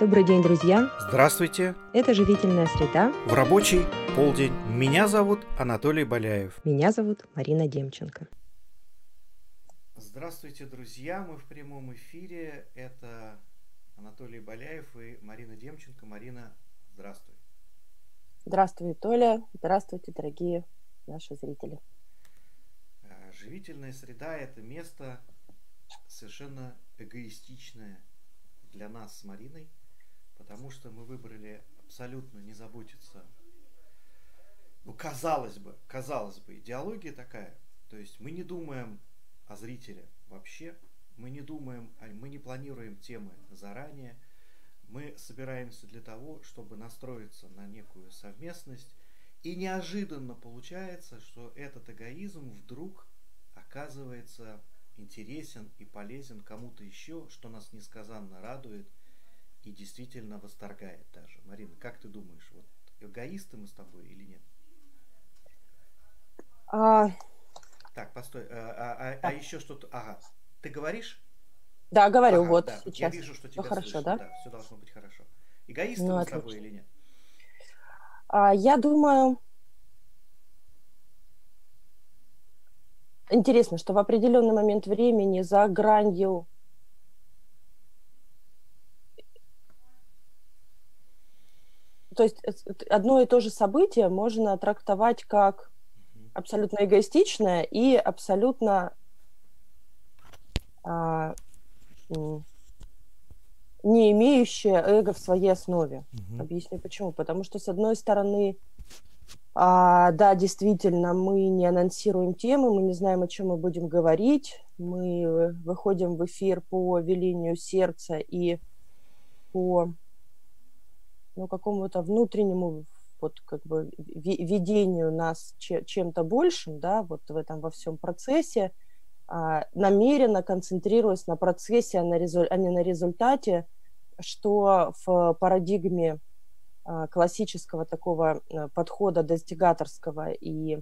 Добрый день, друзья! Здравствуйте! Это «Живительная среда». В рабочий полдень. Меня зовут Анатолий Боляев. Меня зовут Марина Демченко. Здравствуйте, друзья! Мы в прямом эфире. Это Анатолий Боляев и Марина Демченко. Марина, здравствуй. Здравствуй, Толя. Здравствуйте, дорогие наши зрители. Э, живительная среда – это место совершенно эгоистичное для нас с Мариной, потому что мы выбрали абсолютно не заботиться. Ну, казалось бы, казалось бы, идеология такая. То есть мы не думаем о зрителе вообще, мы не думаем, мы не планируем темы заранее, мы собираемся для того, чтобы настроиться на некую совместность, и неожиданно получается, что этот эгоизм вдруг оказывается интересен и полезен кому-то еще, что нас несказанно радует и действительно восторгает даже. Марина, как ты думаешь, вот эгоисты мы с тобой или нет? А... Так, постой. А, а, а, а еще что-то. Ага. Ты говоришь? Да, говорю, ага, вот да. сейчас. Я вижу, что тебя все хорошо, слышно. да? да? Все должно быть хорошо. Эгоисты ну, мы отлично. с тобой или нет? А, я думаю, интересно, что в определенный момент времени за гранью то есть одно и то же событие можно трактовать как абсолютно эгоистичное и абсолютно а, не имеющее эго в своей основе. Угу. Объясню почему. Потому что, с одной стороны, а, да, действительно, мы не анонсируем темы, мы не знаем, о чем мы будем говорить. Мы выходим в эфир по велению сердца и по ну, какому-то внутреннему вот как бы видению нас чем-то большим, да, вот в этом во всем процессе, а, намеренно концентрируясь на процессе, а, а не на результате, что в парадигме а, классического такого э, подхода достигаторского и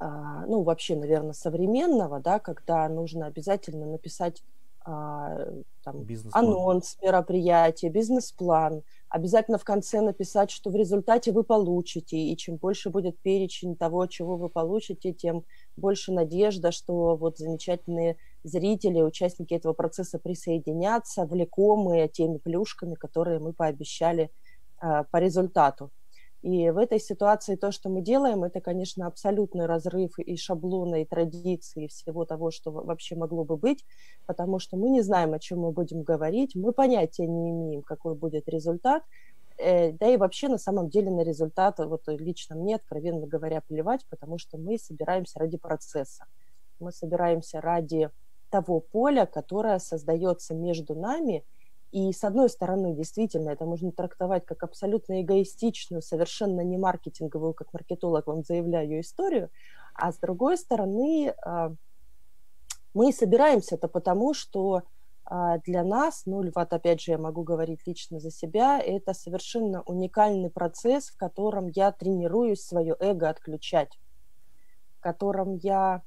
ну, вообще, наверное, современного, да, когда нужно обязательно написать там, анонс мероприятия, бизнес-план, обязательно в конце написать, что в результате вы получите, и чем больше будет перечень того, чего вы получите, тем больше надежда, что вот замечательные зрители, участники этого процесса присоединятся, влекомые теми плюшками, которые мы пообещали э, по результату. И в этой ситуации то, что мы делаем, это, конечно, абсолютный разрыв и шаблона, и традиции, и всего того, что вообще могло бы быть, потому что мы не знаем, о чем мы будем говорить, мы понятия не имеем, какой будет результат, э, да и вообще на самом деле на результат, вот лично мне, откровенно говоря, плевать, потому что мы собираемся ради процесса, мы собираемся ради того поля, которое создается между нами – и с одной стороны, действительно, это можно трактовать как абсолютно эгоистичную, совершенно не маркетинговую, как маркетолог вам заявляю, историю, а с другой стороны, а, мы собираемся это потому, что а, для нас, ну, вот опять же я могу говорить лично за себя, это совершенно уникальный процесс, в котором я тренируюсь свое эго отключать, в котором я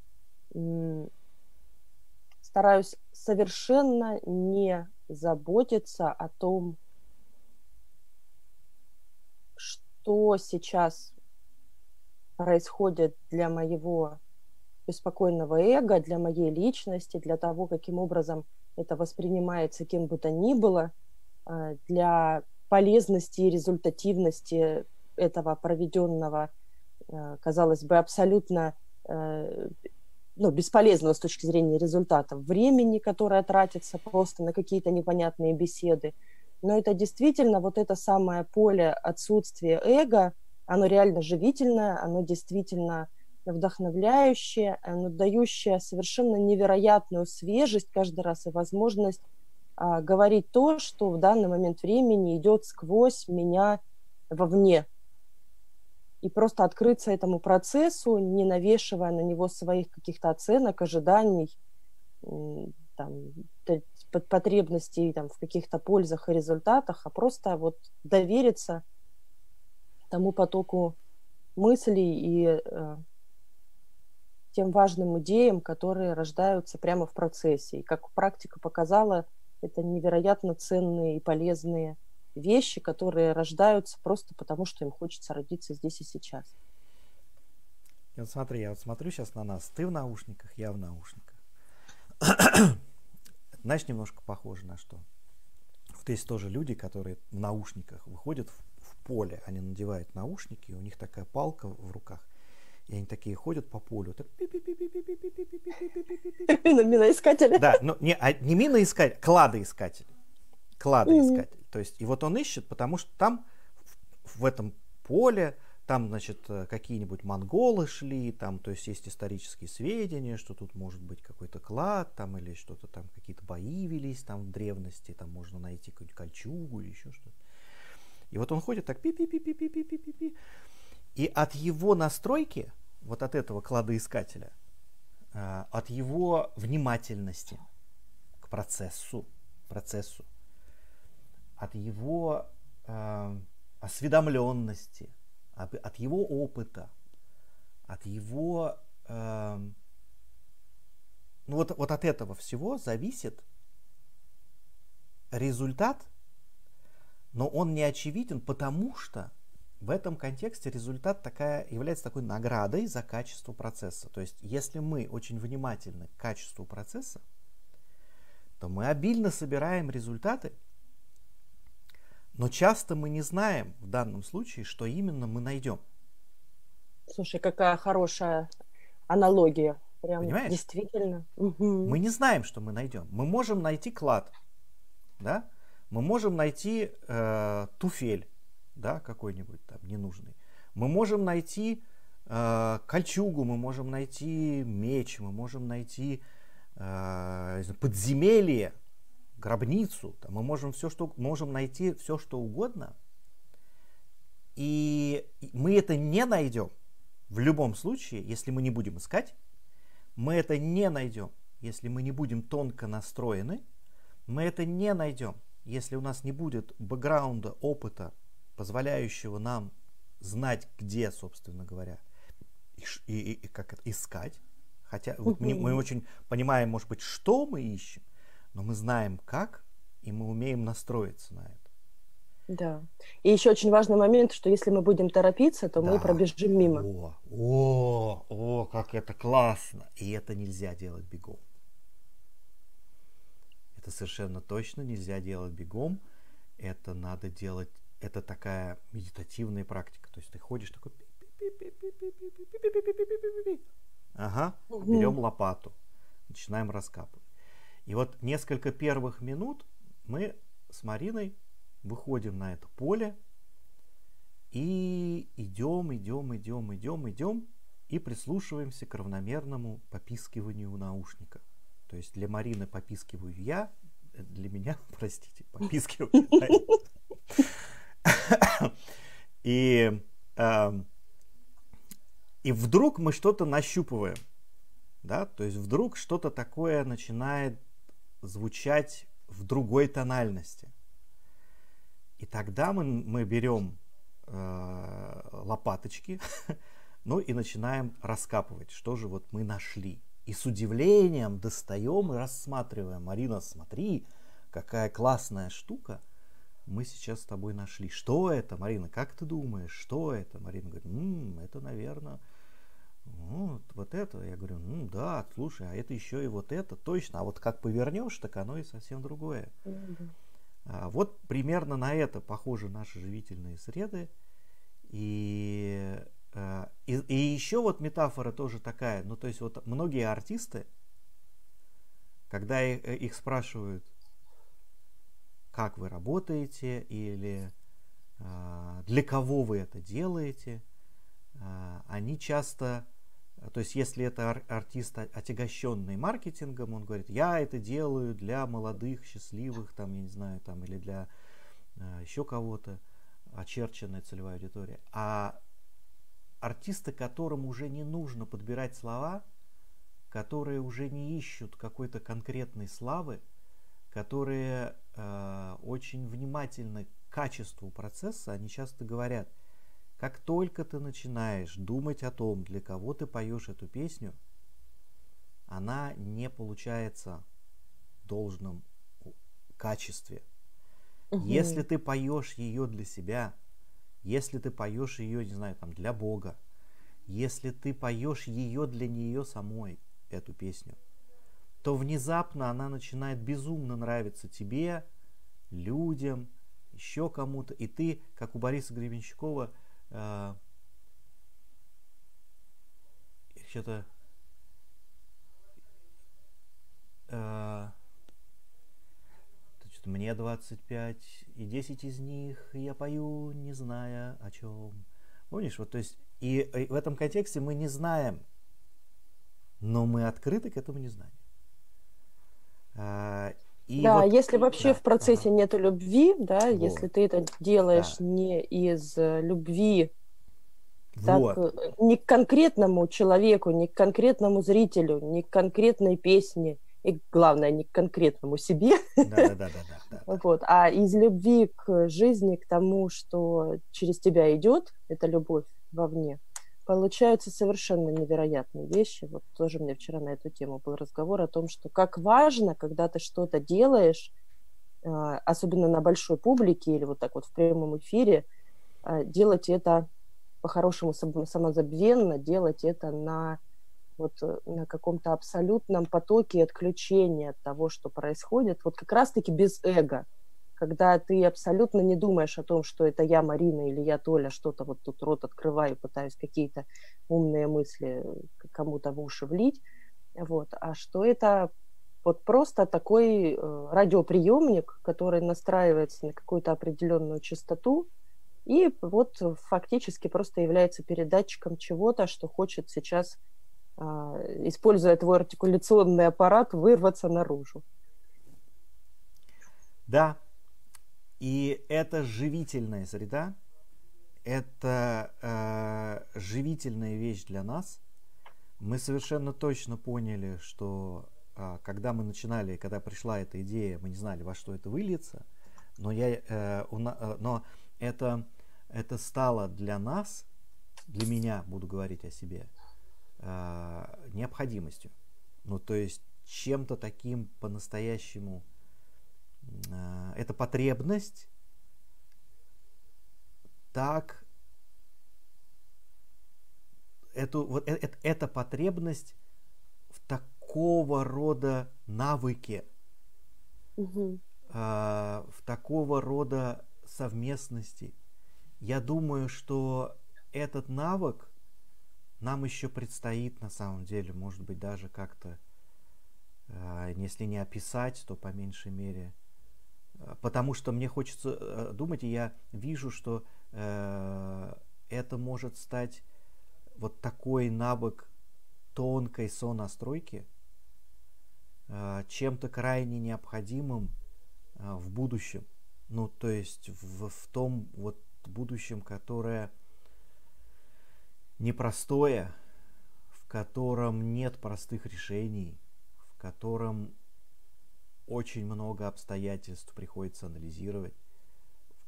стараюсь совершенно не заботиться о том, что сейчас происходит для моего беспокойного эго, для моей личности, для того, каким образом это воспринимается кем бы то ни было, а, для полезности и результативности этого проведенного, а, казалось бы, абсолютно а, ну, бесполезного с точки зрения результата, времени, которое тратится просто на какие-то непонятные беседы. Но это действительно вот это самое поле отсутствия эго, оно реально живительное, оно действительно вдохновляющее, оно дающее совершенно невероятную свежесть каждый раз и возможность а, говорить то, что в данный момент времени идет сквозь меня вовне, и просто открыться этому процессу, не навешивая на него своих каких-то оценок, ожиданий, там, потребностей там, в каких-то пользах и результатах, а просто вот довериться тому потоку мыслей и э, тем важным идеям, которые рождаются прямо в процессе. И как практика показала, это невероятно ценные и полезные вещи, которые рождаются просто потому, что им хочется родиться здесь и сейчас. И вот смотри, я вот смотрю сейчас на нас. Ты в наушниках, я в наушниках. Знаешь, немножко похоже на что? Вот есть тоже люди, которые в наушниках выходят в, в поле, они надевают наушники, и у них такая палка в руках, и они такие ходят по полю, так Миноискатели. Да, но не, а, не миноискатель, кладоискатель. Кладоискатель. То есть, и вот он ищет, потому что там, в, в этом поле, там, значит, какие-нибудь монголы шли, там, то есть есть исторические сведения, что тут может быть какой-то клад, там, или что-то там, какие-то бои велись там в древности, там можно найти какую-нибудь кольчугу или еще что-то. И вот он ходит так пи-пи-пи-пи-пи-пи-пи-пи. И от его настройки, вот от этого кладоискателя, а, от его внимательности к процессу, процессу, от его э, осведомленности, от, от его опыта, от его... Э, ну вот, вот от этого всего зависит результат, но он не очевиден, потому что в этом контексте результат такая, является такой наградой за качество процесса. То есть, если мы очень внимательны к качеству процесса, то мы обильно собираем результаты, но часто мы не знаем в данном случае, что именно мы найдем. Слушай, какая хорошая аналогия. Прям Понимаешь? действительно. Мы не знаем, что мы найдем. Мы можем найти клад, да? Мы можем найти э, туфель, да, какой-нибудь там ненужный. Мы можем найти э, кольчугу, мы можем найти меч, мы можем найти э, подземелье, гробницу. Там мы можем все, что можем найти все, что угодно. И мы это не найдем в любом случае, если мы не будем искать. Мы это не найдем, если мы не будем тонко настроены. Мы это не найдем, если у нас не будет бэкграунда, опыта, позволяющего нам знать, где, собственно говоря, и, и, и как это искать. Хотя вот мы, мы очень понимаем, может быть, что мы ищем, но мы знаем как, и мы умеем настроиться на это. Да. И еще очень важный момент, что если мы будем торопиться, то да. мы пробежим мимо. О, о, о, как это классно! И это нельзя делать бегом. Это совершенно точно нельзя делать бегом. Это надо делать это такая медитативная практика. То есть ты ходишь такой... Ага, берем лопату, начинаем раскапывать. И вот несколько первых минут мы с Мариной выходим на это поле и идем, идем, идем, идем, идем и прислушиваемся к равномерному попискиванию наушника. То есть для Марины попискиваю я, для меня, простите, попискиваю. И, э, и вдруг мы что-то нащупываем. Да? То есть вдруг что-то такое начинает звучать в другой тональности. И тогда мы, мы берем э, лопаточки, ну и начинаем раскапывать, что же вот мы нашли. И с удивлением достаем и рассматриваем. Марина, смотри, какая классная штука – мы сейчас с тобой нашли. Что это, Марина? Как ты думаешь, что это? Марина говорит, м-м, это, наверное, вот, вот это. Я говорю, ну да, слушай, а это еще и вот это, точно. А вот как повернешь, так оно и совсем другое. Mm-hmm. А, вот примерно на это похожи наши живительные среды. И, а, и, и еще вот метафора тоже такая. Ну, то есть вот многие артисты, когда их, их спрашивают, как вы работаете или а, для кого вы это делаете. А, они часто, то есть если это артист отягощенный маркетингом, он говорит, я это делаю для молодых, счастливых, там, я не знаю, там, или для а, еще кого-то, очерченная целевая аудитория. А артисты, которым уже не нужно подбирать слова, которые уже не ищут какой-то конкретной славы, которые э, очень внимательны к качеству процесса, они часто говорят, как только ты начинаешь думать о том, для кого ты поешь эту песню, она не получается должным качестве. Угу. Если ты поешь ее для себя, если ты поешь ее, не знаю, там, для Бога, если ты поешь ее для нее самой, эту песню, то внезапно она начинает безумно нравиться тебе, людям, еще кому-то. И ты, как у Бориса Гребенщикова, э, что-то э, что мне 25, и 10 из них я пою, не зная о чем. Помнишь, вот то есть, и, и в этом контексте мы не знаем, но мы открыты к этому незнанию. И да, вот, если вообще да, в процессе ага. нет любви, да, вот. если ты это делаешь да. не из э, любви вот. так, э, не к конкретному человеку, не к конкретному зрителю, не к конкретной песне, и главное, не к конкретному себе, вот, а из любви к жизни, к тому, что через тебя идет, это любовь вовне, получаются совершенно невероятные вещи. Вот тоже мне вчера на эту тему был разговор о том, что как важно, когда ты что-то делаешь, а, особенно на большой публике или вот так вот в прямом эфире, а, делать это по-хорошему самозабвенно, делать это на вот э, на каком-то абсолютном потоке отключения от того, что происходит, вот как раз-таки без эго когда ты абсолютно не думаешь о том, что это я, Марина, или я, Толя, что-то вот тут рот открываю, пытаюсь какие-то умные мысли кому-то в уши влить, вот, а что это вот просто такой э, радиоприемник, который настраивается на какую-то определенную частоту, и вот фактически просто является передатчиком чего-то, что хочет сейчас, э, используя твой артикуляционный аппарат, вырваться наружу. Да, и это живительная среда, это э, живительная вещь для нас. Мы совершенно точно поняли, что э, когда мы начинали, когда пришла эта идея, мы не знали, во что это выльется, но, я, э, у, э, но это, это стало для нас, для меня, буду говорить о себе, э, необходимостью. Ну, то есть чем-то таким по-настоящему эта потребность так эту, вот, э, э, эта потребность в такого рода навыке, угу. э, в такого рода совместности. Я думаю, что этот навык нам еще предстоит на самом деле, может быть, даже как-то, э, если не описать, то по меньшей мере потому что мне хочется э, думать, и я вижу, что э, это может стать вот такой навык тонкой сонастройки э, чем-то крайне необходимым э, в будущем. Ну, то есть в, в том вот будущем, которое непростое, в котором нет простых решений, в котором очень много обстоятельств приходится анализировать,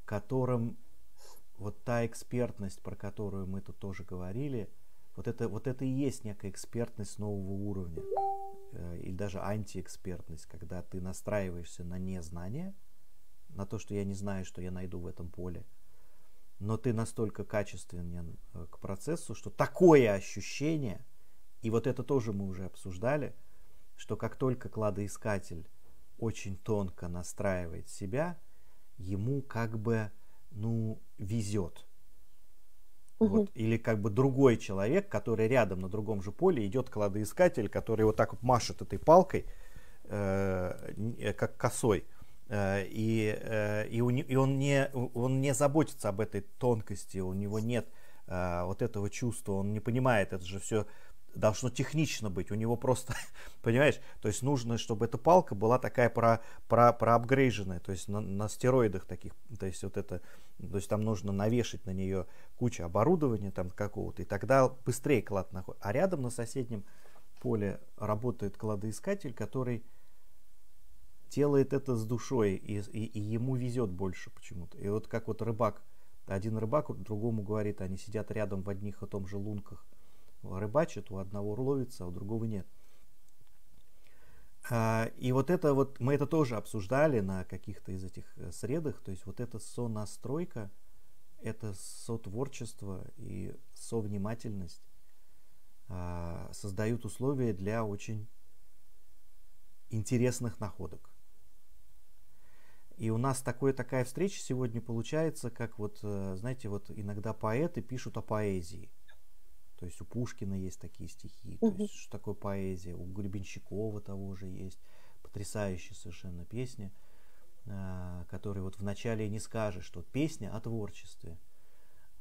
в котором вот та экспертность, про которую мы тут тоже говорили, вот это, вот это и есть некая экспертность нового уровня, э, или даже антиэкспертность, когда ты настраиваешься на незнание, на то, что я не знаю, что я найду в этом поле, но ты настолько качественен э, к процессу, что такое ощущение, и вот это тоже мы уже обсуждали, что как только кладоискатель очень тонко настраивает себя, ему как бы, ну, везет. Угу. Вот. Или как бы другой человек, который рядом на другом же поле идет кладоискатель, который вот так вот машет этой палкой, э, э как косой. Э, и, э, и, у, и он, не, он не заботится об этой тонкости, у него нет э, вот этого чувства, он не понимает, это же все должно технично быть. У него просто, понимаешь, то есть нужно, чтобы эта палка была такая про, про, проапгрейженная, то есть на, на стероидах таких, то есть вот это, то есть там нужно навешать на нее кучу оборудования там какого-то, и тогда быстрее клад находит. А рядом на соседнем поле работает кладоискатель, который делает это с душой, и, и, и ему везет больше почему-то. И вот как вот рыбак, один рыбак другому говорит, они сидят рядом в одних и том же лунках, рыбачит, у одного ловится, а у другого нет. А, и вот это вот, мы это тоже обсуждали на каких-то из этих э, средах, то есть вот эта сонастройка, это сотворчество и совнимательность а, создают условия для очень интересных находок. И у нас такое, такая встреча сегодня получается, как вот, э, знаете, вот иногда поэты пишут о поэзии. То есть у Пушкина есть такие стихи. То есть что такое поэзия? У Гребенщикова того же есть. Потрясающая совершенно песня, э, которая вот вначале не скажешь, что песня о творчестве.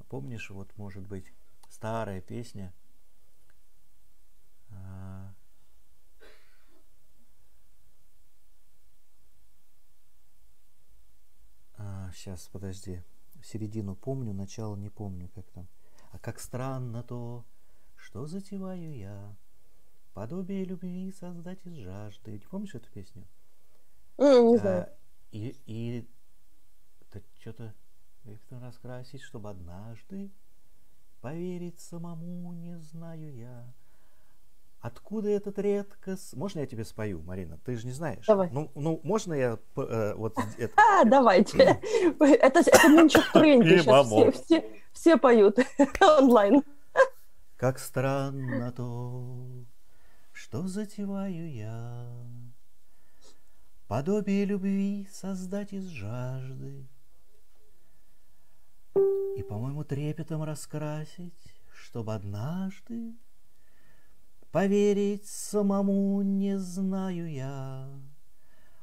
Помнишь, вот может быть старая песня а, сейчас, подожди. Середину помню, начало не помню, как там. А как странно то, что затеваю я, подобие любви создать из жажды. Не помнишь эту песню? Mm, не знаю. А, и, и это что-то их раскрасить, чтобы однажды поверить самому не знаю я. Откуда этот редкость? Можно я тебе спою, Марина? Ты же не знаешь. Давай. Ну, ну можно я э, вот это... А, давайте. Это, это нынче в тренде сейчас. Все, все, все поют онлайн. Как странно то, что затеваю я, Подобие любви создать из жажды. И, по-моему, трепетом раскрасить, Чтобы однажды Поверить самому не знаю я,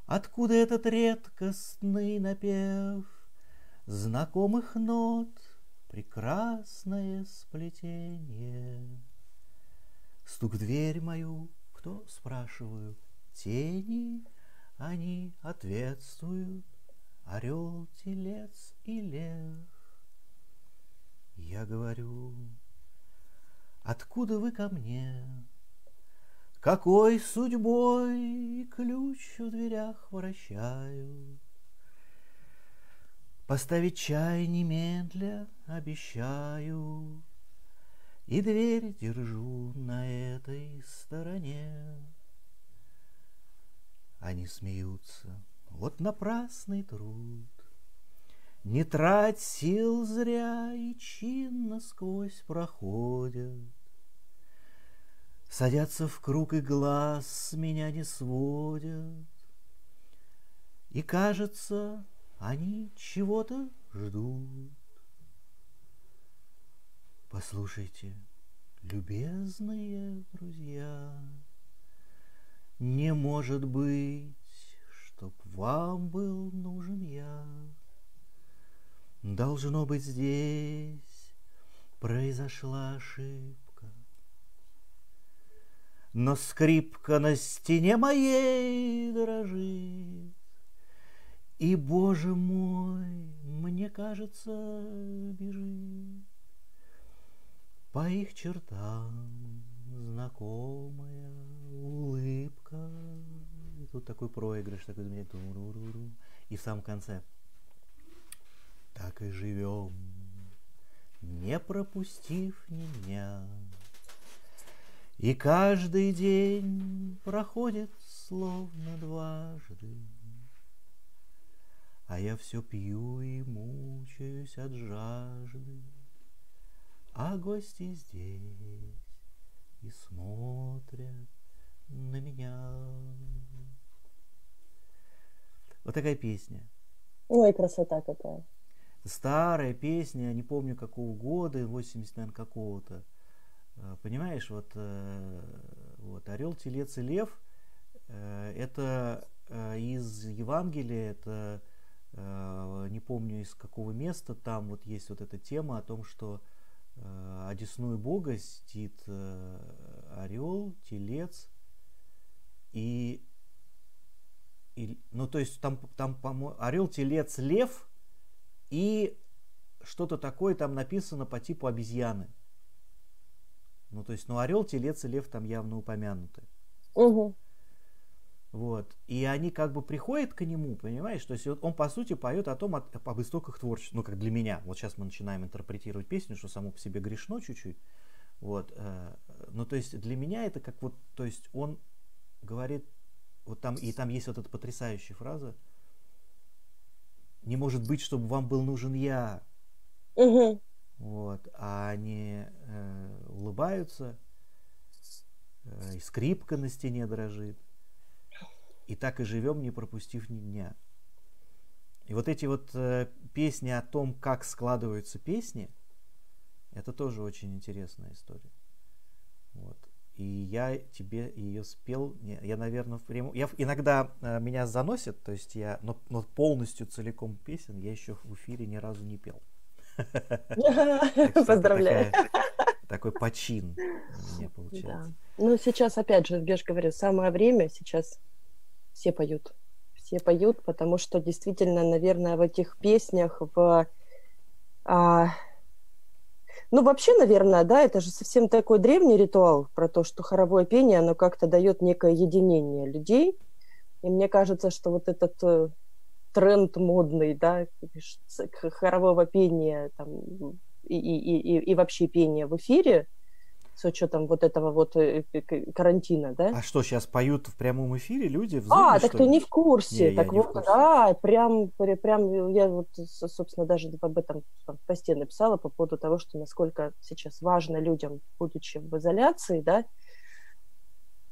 Откуда этот редкостный напев Знакомых нот, прекрасное сплетение. Стук в дверь мою, кто, спрашиваю, тени, Они ответствуют, орел, телец и лев. Я говорю, откуда вы ко мне? Какой судьбой ключ в дверях вращаю? Поставить чай немедля обещаю, И дверь держу на этой стороне. Они смеются, вот напрасный труд. Не трать сил зря и чинно сквозь проходят. Садятся в круг и глаз с меня не сводят. И кажется, они чего-то ждут. Послушайте, любезные друзья, Не может быть, чтоб вам был нужен я. Должно быть, здесь произошла ошибка. Но скрипка на стене моей дрожит. И, Боже мой, мне кажется, бежит По их чертам знакомая улыбка. И тут такой проигрыш, такой меня И в самом конце. Так и живем, не пропустив ни дня. И каждый день проходит словно дважды. А я все пью и мучаюсь от жажды, А гости здесь и смотрят на меня. Вот такая песня. Ой, красота какая. Старая песня, не помню какого года, 80, наверное, какого-то. Э, понимаешь, вот, э, вот орел, телец и лев э, это из Евангелия, это не помню из какого места, там вот есть вот эта тема о том, что одесную Бога сидит орел, телец и, и ну то есть там, там орел, телец, лев и что-то такое там написано по типу обезьяны. Ну, то есть, ну, орел, телец и лев там явно упомянуты. Угу. Вот. И они как бы приходят к нему, понимаешь? То есть он, по сути, поет о том, от, об истоках творчества. Ну, как для меня. Вот сейчас мы начинаем интерпретировать песню, что само по себе грешно чуть-чуть. Вот. Э, ну, то есть для меня это как вот, то есть он говорит вот там, и там есть вот эта потрясающая фраза. Не может быть, чтобы вам был нужен я. Угу. Вот. А они э, улыбаются, э, и скрипка на стене дрожит. И так и живем, не пропустив ни дня. И вот эти вот э, песни о том, как складываются песни, это тоже очень интересная история. Вот. И я тебе ее спел, я, наверное, в прямом... Я иногда э, меня заносит, то есть я, но, но полностью целиком песен я еще в эфире ни разу не пел. Поздравляю. Такой почин у меня получается. Ну, сейчас, опять же, Беж говорю, самое время, сейчас все поют. Все поют, потому что действительно, наверное, в этих песнях, в... А, ну, вообще, наверное, да, это же совсем такой древний ритуал про то, что хоровое пение, оно как-то дает некое единение людей. И мне кажется, что вот этот э, тренд модный, да, хорового пения там, и, и, и, и вообще пения в эфире, с учетом вот этого вот э, карантина, да? А что, сейчас поют в прямом эфире люди в Zoom, А, так ты не в курсе. Не, так вот, курсе. да, прям, прям, я вот, собственно, даже об этом в посте написала по поводу того, что насколько сейчас важно людям, будучи в изоляции, да,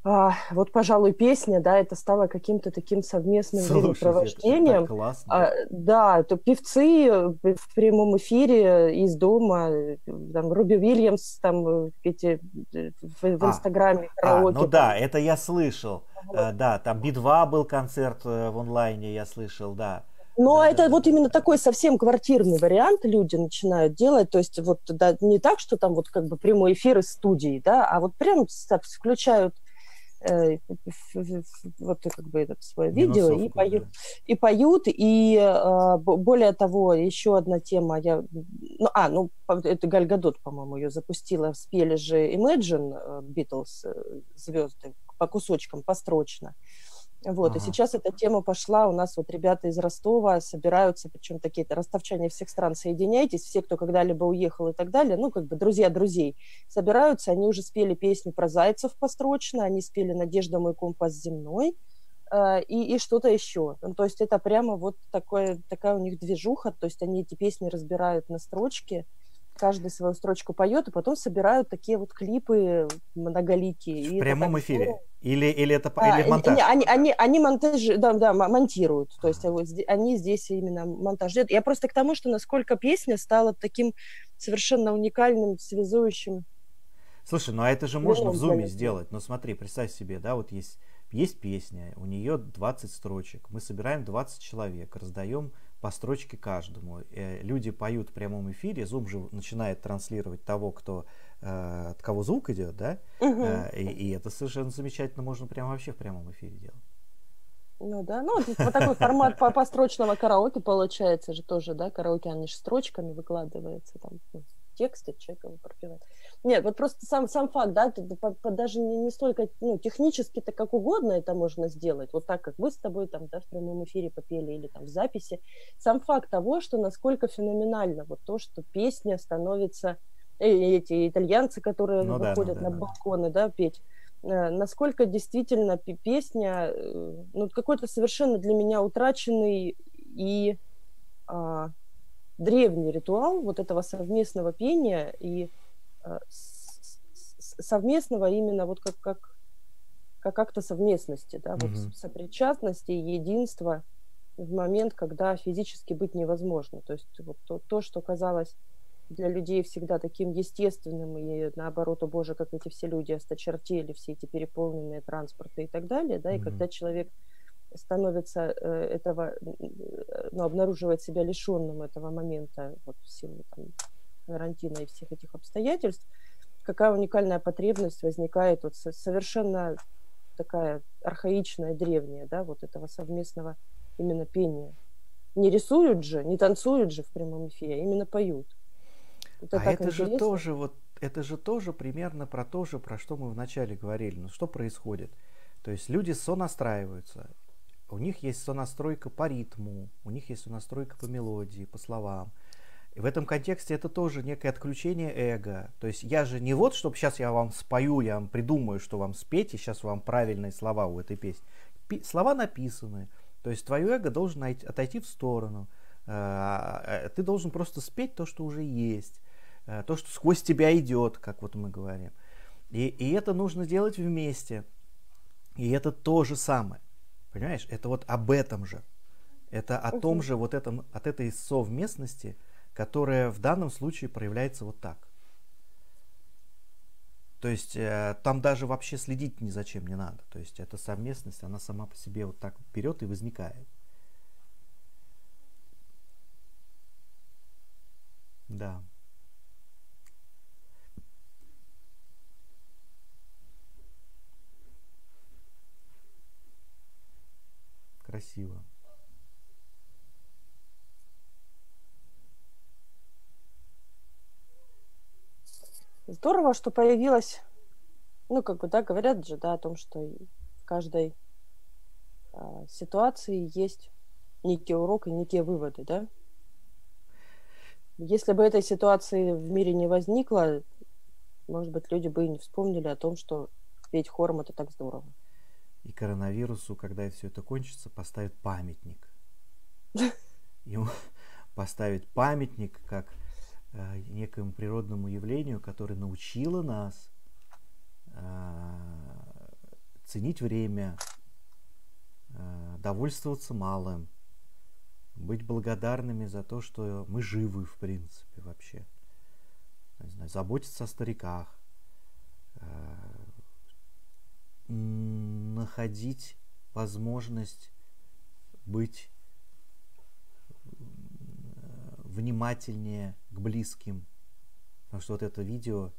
а, вот, пожалуй, песня, да, это стало каким-то таким совместным Слушай, времяпровождением. Это классно. А, да, то певцы э, в прямом эфире из дома, там, Руби Уильямс, там, э, эти, э, в, в а, Инстаграме, а, караоке. А, ну да, это я слышал. Вот. А, да, там Би-2 был концерт в онлайне, я слышал, да. Но да, это да, вот да. именно такой совсем квартирный вариант люди начинают делать, то есть вот да, не так, что там вот как бы прямой эфир из студии, да, а вот прям включают вот как бы этот свое видео и поют, да. и поют, и э, более того, еще одна тема, я, ну, а, ну, это Галь Гадот, по-моему, ее запустила, спели же Imagine Beatles, э, звезды, по кусочкам, построчно. Вот, ага. и сейчас эта тема пошла, у нас вот ребята из Ростова собираются, причем такие-то ростовчане всех стран, соединяйтесь, все, кто когда-либо уехал и так далее, ну, как бы друзья друзей, собираются, они уже спели песню про зайцев построчно, они спели «Надежда мой компас земной», э, и, и что-то еще. Ну, то есть это прямо вот такое, такая у них движуха, то есть они эти песни разбирают на строчки, каждый свою строчку поет, и потом собирают такие вот клипы многоликие. В прямом эфире? Или, или это а, или монтаж? Не, они, они, они монтаж, да, да, монтируют. То есть вот, они здесь именно монтаж делают. Я просто к тому, что насколько песня стала таким совершенно уникальным, связующим. Слушай, ну а это же можно в зуме сделать. Ну смотри, представь себе, да, вот есть, есть песня, у нее 20 строчек. Мы собираем 20 человек, раздаем по строчке каждому. Э, люди поют в прямом эфире, Zoom же начинает транслировать того, кто, от кого звук идет, да? Угу. И, и это совершенно замечательно, можно прямо вообще в прямом эфире делать. Ну да, ну вот такой формат по построчного караоке получается же тоже, да, караоке, они же строчками выкладываются, там ну, тексты человек пропевает. Нет, вот просто сам, сам факт, да, ты, по, по, даже не, не столько, ну, технически-то как угодно это можно сделать, вот так, как мы с тобой там, да, в прямом эфире попели или там в записи. Сам факт того, что насколько феноменально вот то, что песня становится, э, эти итальянцы, которые ну, выходят да, ну, на да. балконы, да, петь, э, насколько действительно песня, э, ну, какой-то совершенно для меня утраченный и а, древний ритуал вот этого совместного пения и Э, совместного именно вот как, как, как акта совместности, да, вот угу. сопричастности, единства в момент, когда физически быть невозможно. То есть вот то, то, что казалось для людей всегда таким естественным, и наоборот, о боже, как эти все люди осточертели, все эти переполненные транспорты и так далее, да, и когда человек становится э, этого, э, ну, обнаруживает себя лишенным этого момента вот в силу там, карантина и всех этих обстоятельств, какая уникальная потребность возникает вот совершенно такая архаичная, древняя, да, вот этого совместного именно пения. Не рисуют же, не танцуют же в прямом эфире, а именно поют. Это а это интересно. же тоже вот это же тоже примерно про то же, про что мы вначале говорили. Ну что происходит? То есть люди сонастраиваются. У них есть сонастройка по ритму, у них есть сонастройка по мелодии, по словам. И в этом контексте это тоже некое отключение эго. То есть я же не вот, чтобы сейчас я вам спою, я вам придумаю, что вам спеть, и сейчас вам правильные слова у этой песни. слова написаны, то есть твое эго должен отойти в сторону. Э, ты должен просто спеть то, что уже есть, то, что сквозь тебя идет, как вот мы говорим. И, и это нужно делать вместе. И это то же самое. Понимаешь? Это вот об этом же. Это о том же вот этом, от этой совместности, которая в данном случае проявляется вот так. То есть э, там даже вообще следить ни зачем не надо. То есть эта совместность, она сама по себе вот так берет и возникает. Да. Красиво. Здорово, что появилась, ну, как бы, да, говорят же, да, о том, что в каждой э, ситуации есть некий урок и некие выводы, да? Если бы этой ситуации в мире не возникло, может быть, люди бы и не вспомнили о том, что петь хором это так здорово. И коронавирусу, когда все это кончится, поставят памятник. Ему поставить памятник как э, некоему природному явлению, которое научило нас э, ценить время, э, довольствоваться малым, быть благодарными за то, что мы живы, в принципе, вообще. Не знаю, заботиться о стариках, э, находить возможность быть внимательнее к близким. Потому что вот это видео,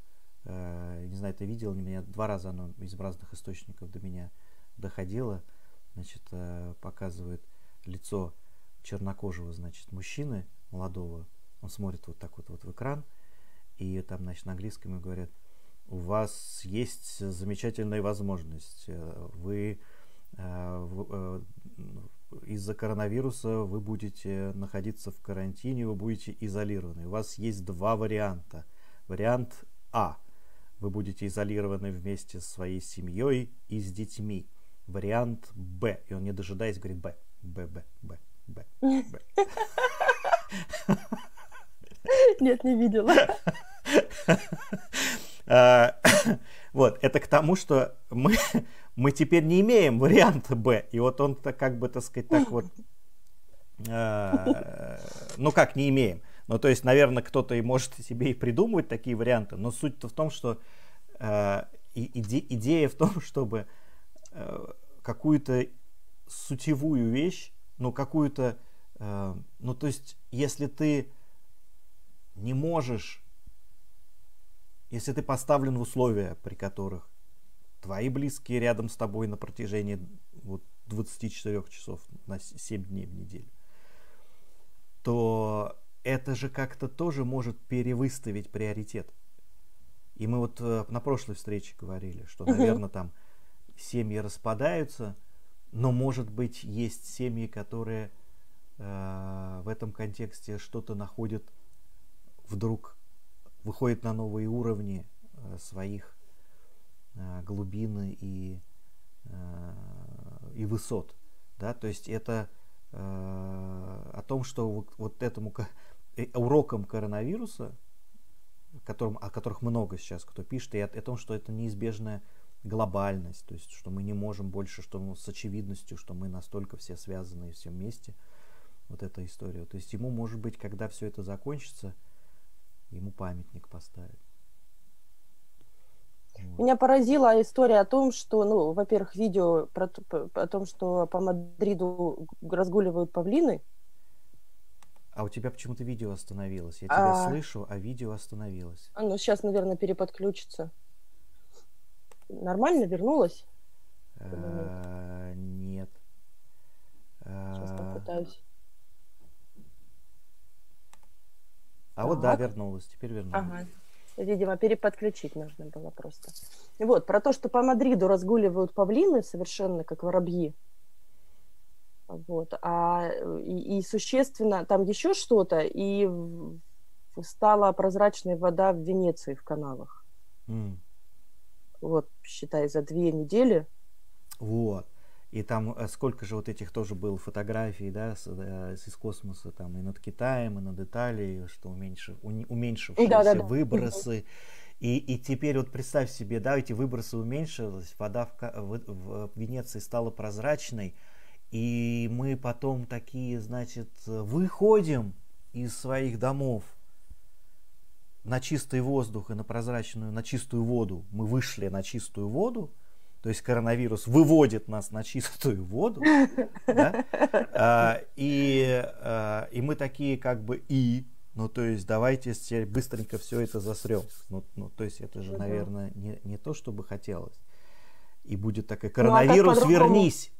э, не знаю, это видео, меня два раза оно из разных источников до меня доходило. Значит, э, показывает лицо чернокожего, значит, мужчины молодого. Он смотрит вот так вот, вот в экран, и там, значит, на английском говорят, у вас есть замечательная возможность. Э, вы из-за коронавируса вы будете находиться в карантине, вы будете изолированы. У вас есть два варианта. Вариант А. Вы будете изолированы вместе со своей семьей и с детьми. Вариант Б. И он не дожидаясь говорит Б. Б, Б, Б, Б, Б. Нет, не видела. А, вот, это к тому, что мы, мы теперь не имеем варианта Б. И вот он так как бы, так сказать, так вот, э, ну как не имеем. Ну, то есть, наверное, кто-то и может себе и придумывать такие варианты, но суть-то в том, что э, иде, идея в том, чтобы э, какую-то сутевую вещь, ну, какую-то, э, ну, то есть, если ты не можешь если ты поставлен в условия, при которых твои близкие рядом с тобой на протяжении вот 24 часов на 7 дней в неделю, то это же как-то тоже может перевыставить приоритет. И мы вот э, на прошлой встрече говорили, что, наверное, там семьи распадаются, но, может быть, есть семьи, которые э, в этом контексте что-то находят вдруг выходит на новые уровни э, своих э, глубин и, э, и высот. Да? То есть это о том, что вот, этому уроком коронавируса, которым, о которых много сейчас кто пишет, и о, о том, что это неизбежная глобальность, то есть что мы не можем больше, что ну, с очевидностью, что мы настолько все связаны и все вместе, вот эта история. То есть ему, может быть, когда все это закончится, ему памятник поставят. Вот. Меня поразила история о том, что, ну, во-первых, видео про, о том, что по Мадриду разгуливают павлины. А у тебя почему-то видео остановилось. Я тебя а... слышу, а видео остановилось. А, ну, сейчас, наверное, переподключится. Нормально вернулась? А, нет. Сейчас а, попытаюсь. А вот да, вернулась, теперь вернулась. Ага. Видимо, переподключить нужно было просто. Вот, про то, что по Мадриду разгуливают павлины совершенно как воробьи. Вот. А, и, и существенно, там еще что-то, и стала прозрачная вода в Венеции в каналах. Mm. Вот, считай, за две недели. Вот. И там э, сколько же вот этих тоже было фотографий, да, с, э, из космоса, там и над Китаем, и над Италией, что уменьшив, уменьшившиеся да, да, да. выбросы. И, и теперь вот представь себе, да, эти выбросы уменьшились, вода в, в, в Венеции стала прозрачной, и мы потом такие, значит, выходим из своих домов на чистый воздух и на прозрачную, на чистую воду. Мы вышли на чистую воду, то есть коронавирус выводит нас на чистую воду, да? а, и, а, и мы такие как бы и, ну то есть давайте теперь быстренько все это засрем. Ну, ну то есть это же, наверное, не, не то, что бы хотелось. И будет такой коронавирус, ну, а вернись.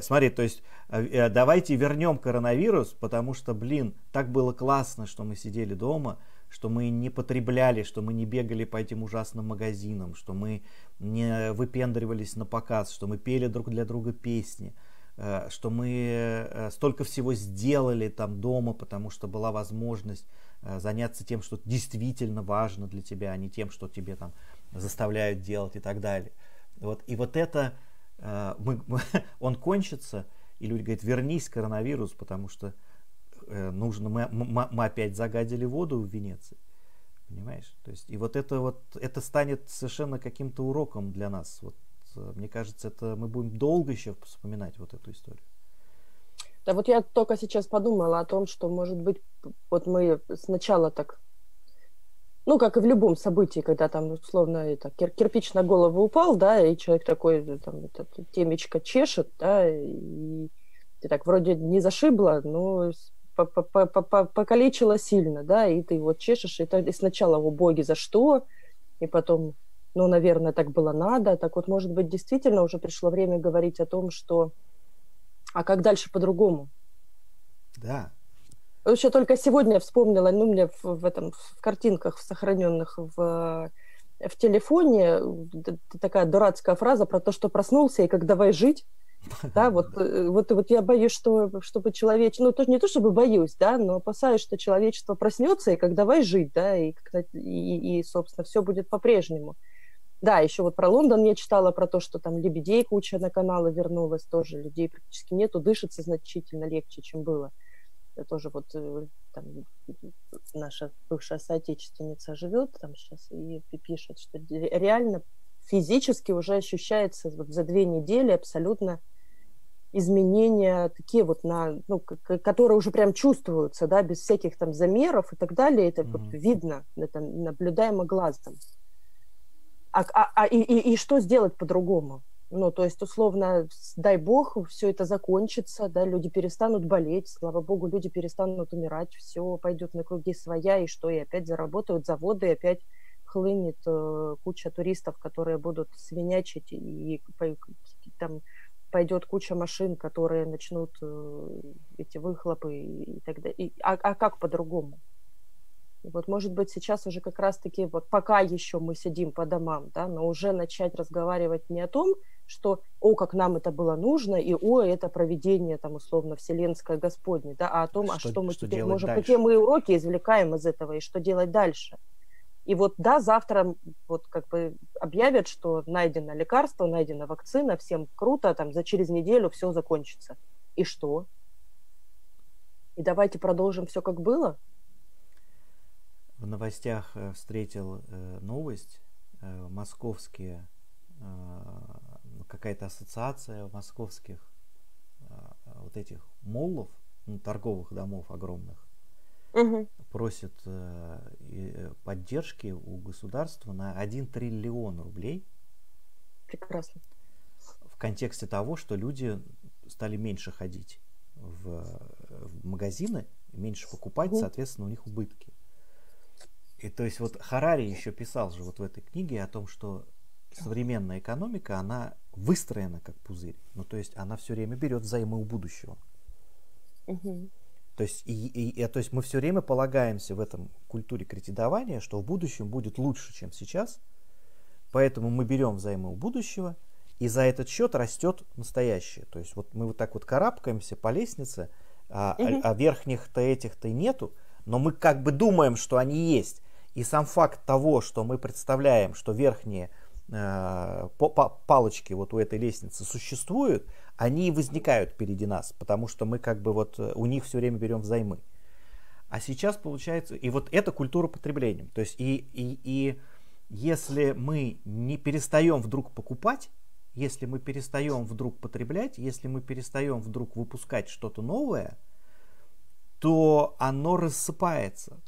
Смотри, то есть э, давайте вернем коронавирус, потому что, блин, так было классно, что мы сидели дома, что мы не потребляли, что мы не бегали по этим ужасным магазинам, что мы не выпендривались на показ, что мы пели друг для друга песни, э, что мы э, столько всего сделали там дома, потому что была возможность э, заняться тем, что действительно важно для тебя, а не тем, что тебе там заставляют делать и так далее. Вот. И вот это, мы, он кончится, и люди говорят, вернись, коронавирус, потому что нужно, мы, мы, опять загадили воду в Венеции. Понимаешь? То есть, и вот это вот, это станет совершенно каким-то уроком для нас. Вот, э, мне кажется, это мы будем долго еще вспоминать вот эту историю. Да вот я только сейчас подумала о том, что, может быть, вот мы сначала так, ну, как и в любом событии, когда там, условно, это, кир кирпич на голову упал, да, и человек такой, там, это, темечко чешет, да, и ты так вроде не зашибло, но покалечила сильно, да, и ты вот чешешь, и, и сначала, о боги, за что, и потом, ну, наверное, так было надо, так вот, может быть, действительно уже пришло время говорить о том, что, а как дальше по-другому? Да. Вообще только сегодня вспомнила, ну, мне в, в этом, в картинках, сохраненных в, в телефоне, такая дурацкая фраза про то, что проснулся, и как давай жить, Да, вот, э, вот, вот я боюсь, что чтобы человечество, ну, тоже не то чтобы боюсь, да, но опасаюсь, что человечество проснется, и как давай жить, да, и, и, и собственно, все будет по-прежнему. Да, еще вот про Лондон я читала про то, что там лебедей куча на каналы вернулась, тоже людей практически нету, дышится значительно легче, чем было. Это тоже вот э, там, наша бывшая соотечественница живет там сейчас и пишет, что реально физически уже ощущается вот за две недели абсолютно изменения такие вот на, ну, которые уже прям чувствуются, да, без всяких там замеров и так далее, это mm-hmm. вот видно, это наблюдаемо глазом. А, а, а и, и, и что сделать по-другому? Ну, то есть, условно, дай бог, все это закончится, да, люди перестанут болеть, слава богу, люди перестанут умирать, все пойдет на круги своя, и что, и опять заработают заводы, и опять хлынет э, куча туристов, которые будут свинячить, и, и там пойдет куча машин, которые начнут э, эти выхлопы и, так далее. а, а как по-другому? Вот, может быть, сейчас уже как раз-таки, вот пока еще мы сидим по домам, да, но уже начать разговаривать не о том, что, о, как нам это было нужно, и, о, это проведение, там, условно, вселенское Господне, да, а о том, что, а что мы что теперь можем, дальше? какие мы уроки извлекаем из этого, и что делать дальше. И вот да, завтра вот как бы объявят, что найдено лекарство, найдена вакцина, всем круто, там за через неделю все закончится. И что? И давайте продолжим все как было? В новостях э, встретил э, новость. Э, московские, какая-то ассоциация московских вот этих моллов, ну, торговых домов огромных, угу. Просит э, э, поддержки у государства на 1 триллион рублей. Прекрасно. В контексте того, что люди стали меньше ходить в, в магазины, меньше покупать, угу. соответственно, у них убытки. И то есть вот Харари еще писал же вот в этой книге о том, что современная экономика, она выстроена как пузырь. Ну, то есть она все время берет взаймы у будущего. Угу. То есть, и, и, и, то есть мы все время полагаемся в этом культуре кредитования, что в будущем будет лучше, чем сейчас. Поэтому мы берем взаймы у будущего, и за этот счет растет настоящее. То есть вот мы вот так вот карабкаемся по лестнице, а, угу. а, а верхних-то этих-то и нету, но мы как бы думаем, что они есть. И сам факт того, что мы представляем, что верхние э, по, по, палочки вот у этой лестницы существуют, они возникают впереди нас, потому что мы как бы вот э, у них все время берем взаймы. А сейчас получается, и вот это культура потребления. То есть и, и, и если мы не перестаем вдруг покупать, если мы перестаем вдруг потреблять, если мы перестаем вдруг выпускать что-то новое, то оно рассыпается.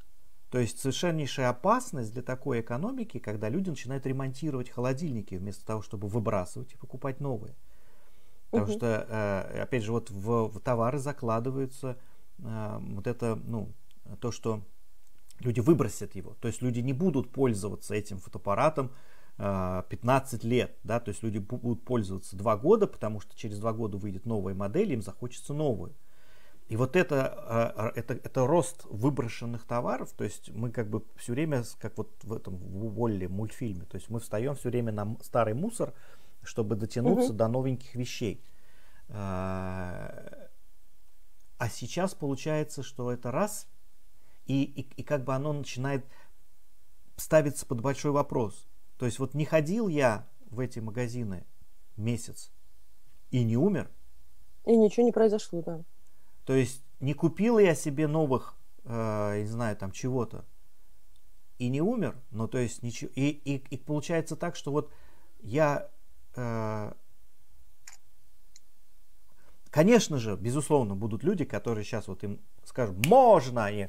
То есть совершеннейшая опасность для такой экономики, когда люди начинают ремонтировать холодильники вместо того, чтобы выбрасывать и покупать новые. Потому угу. что, э, опять же, вот в, в товары закладываются э, вот это, ну, то, что люди выбросят его. То есть люди не будут пользоваться этим фотоаппаратом 15 э, лет, да, то есть люди будут пользоваться 2 года, потому что через 2 года выйдет новая модель, им захочется новую. И вот это, это, это рост выброшенных товаров, то есть мы как бы все время, как вот в этом в Уолле мультфильме, то есть мы встаем все время на старый мусор, чтобы дотянуться угу. до новеньких вещей. А, а сейчас получается, что это раз, и, и, и как бы оно начинает ставиться под большой вопрос. То есть вот не ходил я в эти магазины месяц и не умер. И ничего не произошло, да. То есть не купил я себе новых, э, не знаю, там чего-то и не умер, но то есть ничего. И, и, и получается так, что вот я конечно же, безусловно, будут люди, которые сейчас вот им скажут, можно, и,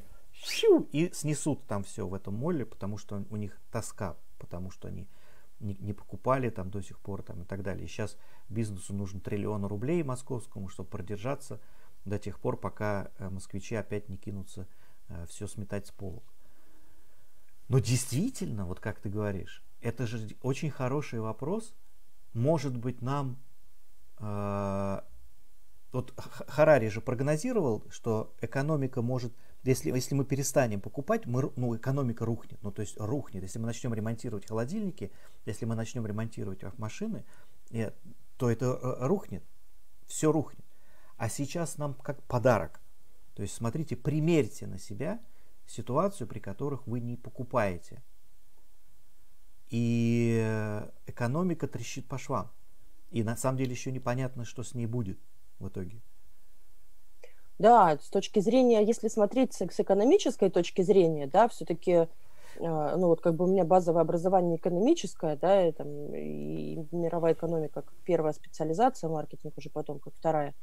и снесут там все в этом моле, потому что у них тоска, потому что они не, не покупали там до сих пор там и так далее. И сейчас бизнесу нужно триллион рублей московскому, чтобы продержаться до тех пор, пока э, москвичи опять не кинутся э, все сметать с полок. Но действительно, вот как ты говоришь, это же очень хороший вопрос, может быть, нам... Э, вот Харари же прогнозировал, что экономика может... Если, если мы перестанем покупать, мы, ну, экономика рухнет. Ну, то есть рухнет. Если мы начнем ремонтировать холодильники, если мы начнем ремонтировать машины, э, то это э, рухнет. Все рухнет. А сейчас нам как подарок. То есть, смотрите, примерьте на себя ситуацию, при которых вы не покупаете и экономика трещит по швам. И на самом деле еще непонятно, что с ней будет в итоге. Да, с точки зрения, если смотреть с, экономической точки зрения, да, все-таки, э, ну вот как бы у меня базовое образование экономическое, да, и, там, и мировая экономика как первая специализация, маркетинг уже потом как вторая.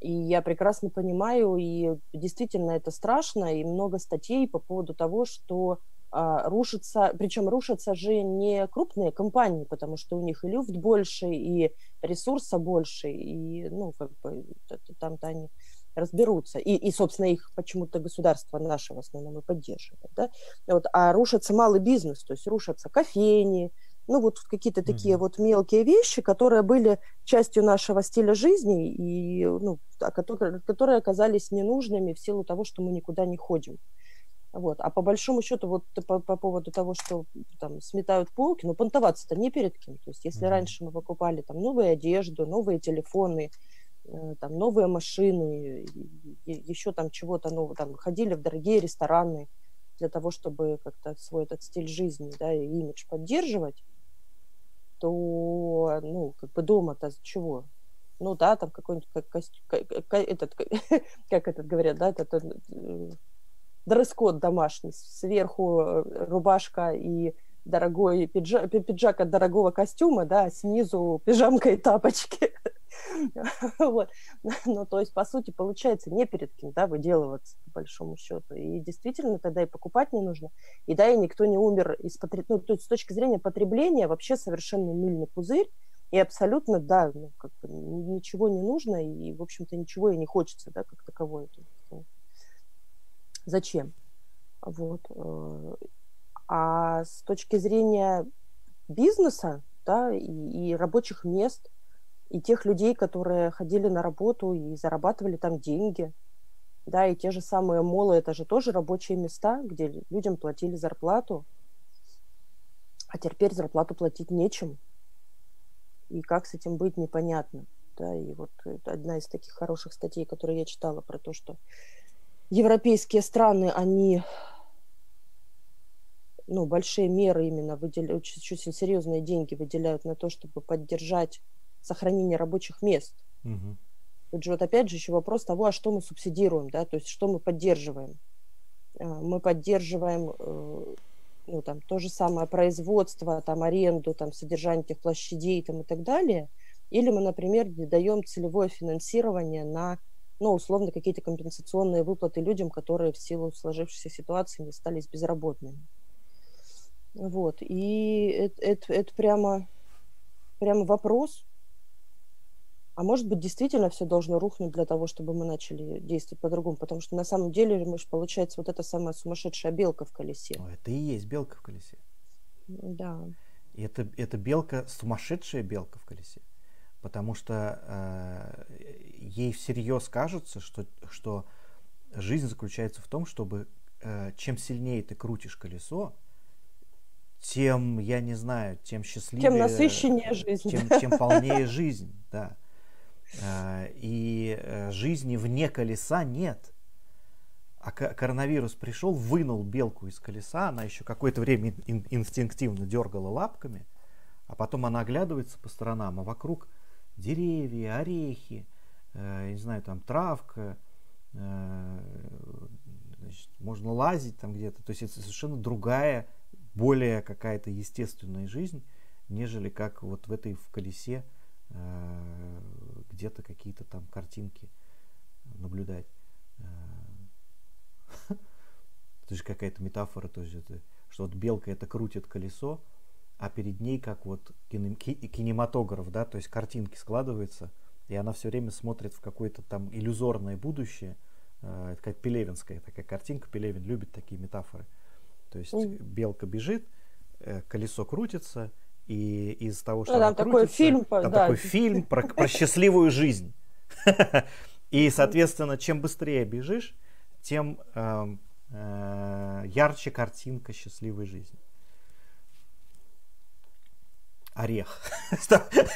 И я прекрасно понимаю, и действительно это страшно, и много статей по поводу того, что рушатся, причем рушатся же не крупные компании, потому что у них и люфт больше, и ресурса больше, и, ну, как бы, там-то они разберутся. И, и, собственно, их почему-то государство наше в основном и поддерживает, да? Вот, а рушится малый бизнес, то есть рушатся кофейни, ну, вот какие-то mm-hmm. такие вот мелкие вещи, которые были частью нашего стиля жизни, и, ну, которые, которые оказались ненужными в силу того, что мы никуда не ходим. Вот. А по большому счету, вот по, по поводу того, что там сметают полки, ну, понтоваться-то не перед кем. То есть, если mm-hmm. раньше мы покупали там новую одежду, новые телефоны, э, там новые машины, еще там чего-то нового, там ходили в дорогие рестораны для того, чтобы как-то свой этот стиль жизни, да, и имидж поддерживать, то, ну, как бы дома-то чего? Ну да, там какой-нибудь как, этот, как этот говорят, да, этот э, дресс-код домашний. Сверху э, рубашка и дорогой пиджак, пиджак от дорогого костюма, да, а снизу пижамка и тапочки. вот. Ну, то есть, по сути, получается, не перед кем, да, выделываться, по большому счету. И действительно, тогда и покупать не нужно. И да, и никто не умер из потреб... ну, то есть, с точки зрения потребления вообще совершенно мыльный пузырь. И абсолютно, да, ну, как бы ничего не нужно, и, в общем-то, ничего и не хочется, да, как таковое. Зачем? Вот. Э, а с точки зрения бизнеса, да, и, и рабочих мест, и тех людей, которые ходили на работу и зарабатывали там деньги, да, и те же самые молы, это же тоже рабочие места, где людям платили зарплату, а теперь зарплату платить нечем. И как с этим быть, непонятно. Да, и вот одна из таких хороших статей, которые я читала про то, что европейские страны, они ну, большие меры именно выделяют, очень, очень серьезные деньги выделяют на то, чтобы поддержать сохранение рабочих мест. Угу. Тут же вот опять же еще вопрос того, а что мы субсидируем, да, то есть что мы поддерживаем. А, мы поддерживаем э, ну, там, то же самое производство, там, аренду, там, содержание этих площадей там, и так далее, или мы, например, даем целевое финансирование на, ну, условно, какие-то компенсационные выплаты людям, которые в силу сложившейся ситуации не стались безработными. Вот, и это, это, это прямо, прямо вопрос, а может быть, действительно все должно рухнуть для того, чтобы мы начали действовать по-другому. Потому что на самом деле, мы же, получается, вот эта самая сумасшедшая белка в колесе. О, это и есть белка в колесе. Да. И это, это белка, сумасшедшая белка в колесе. Потому что э, ей всерьез кажется, что, что жизнь заключается в том, чтобы э, чем сильнее ты крутишь колесо, тем, я не знаю, тем счастливее... Тем насыщеннее жизнь. Тем, тем полнее жизнь, да. Э, и э, жизни вне колеса нет. А коронавирус пришел, вынул белку из колеса, она еще какое-то время инстинктивно дергала лапками, а потом она оглядывается по сторонам, а вокруг деревья, орехи, э, не знаю, там травка, значит, можно лазить там где-то. То есть это совершенно другая, более какая-то естественная жизнь, нежели как вот в этой в колесе где-то какие-то там картинки наблюдать. Это же какая-то метафора тоже, что вот белка это крутит колесо, а перед ней как вот кинематограф, да, то есть картинки складываются, и она все время смотрит в какое-то там иллюзорное будущее. Э, это как Пелевинская такая картинка, Пелевин любит такие метафоры. То есть mm. белка бежит, э, колесо крутится, и из того, ну что ну, там такой крутится, фильм, там да. такой фильм про, про счастливую жизнь. И, соответственно, чем быстрее бежишь, тем э, э, ярче картинка счастливой жизни. Орех,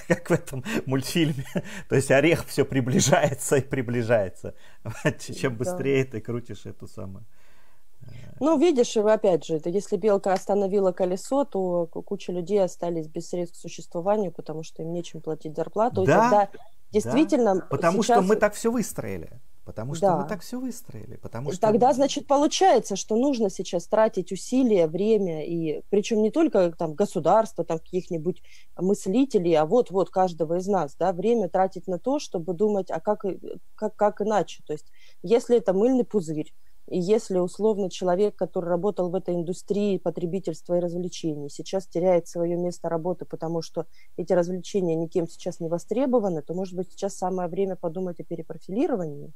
как в этом мультфильме. То есть орех все приближается и приближается. Чем быстрее ты крутишь эту самую ну, видишь, опять же, если белка остановила колесо, то куча людей остались без средств к существованию, потому что им нечем платить зарплату. Да, и тогда действительно... Да, потому сейчас... что мы так все выстроили. Потому что да. мы так все выстроили. Потому что... Тогда, значит, получается, что нужно сейчас тратить усилия, время, и причем не только там государство, там каких-нибудь мыслителей, а вот-вот каждого из нас, да, время тратить на то, чтобы думать, а как, как, как иначе. То есть, если это мыльный пузырь, и если условно человек, который работал в этой индустрии потребительства и развлечений, сейчас теряет свое место работы, потому что эти развлечения никем сейчас не востребованы, то, может быть, сейчас самое время подумать о перепрофилировании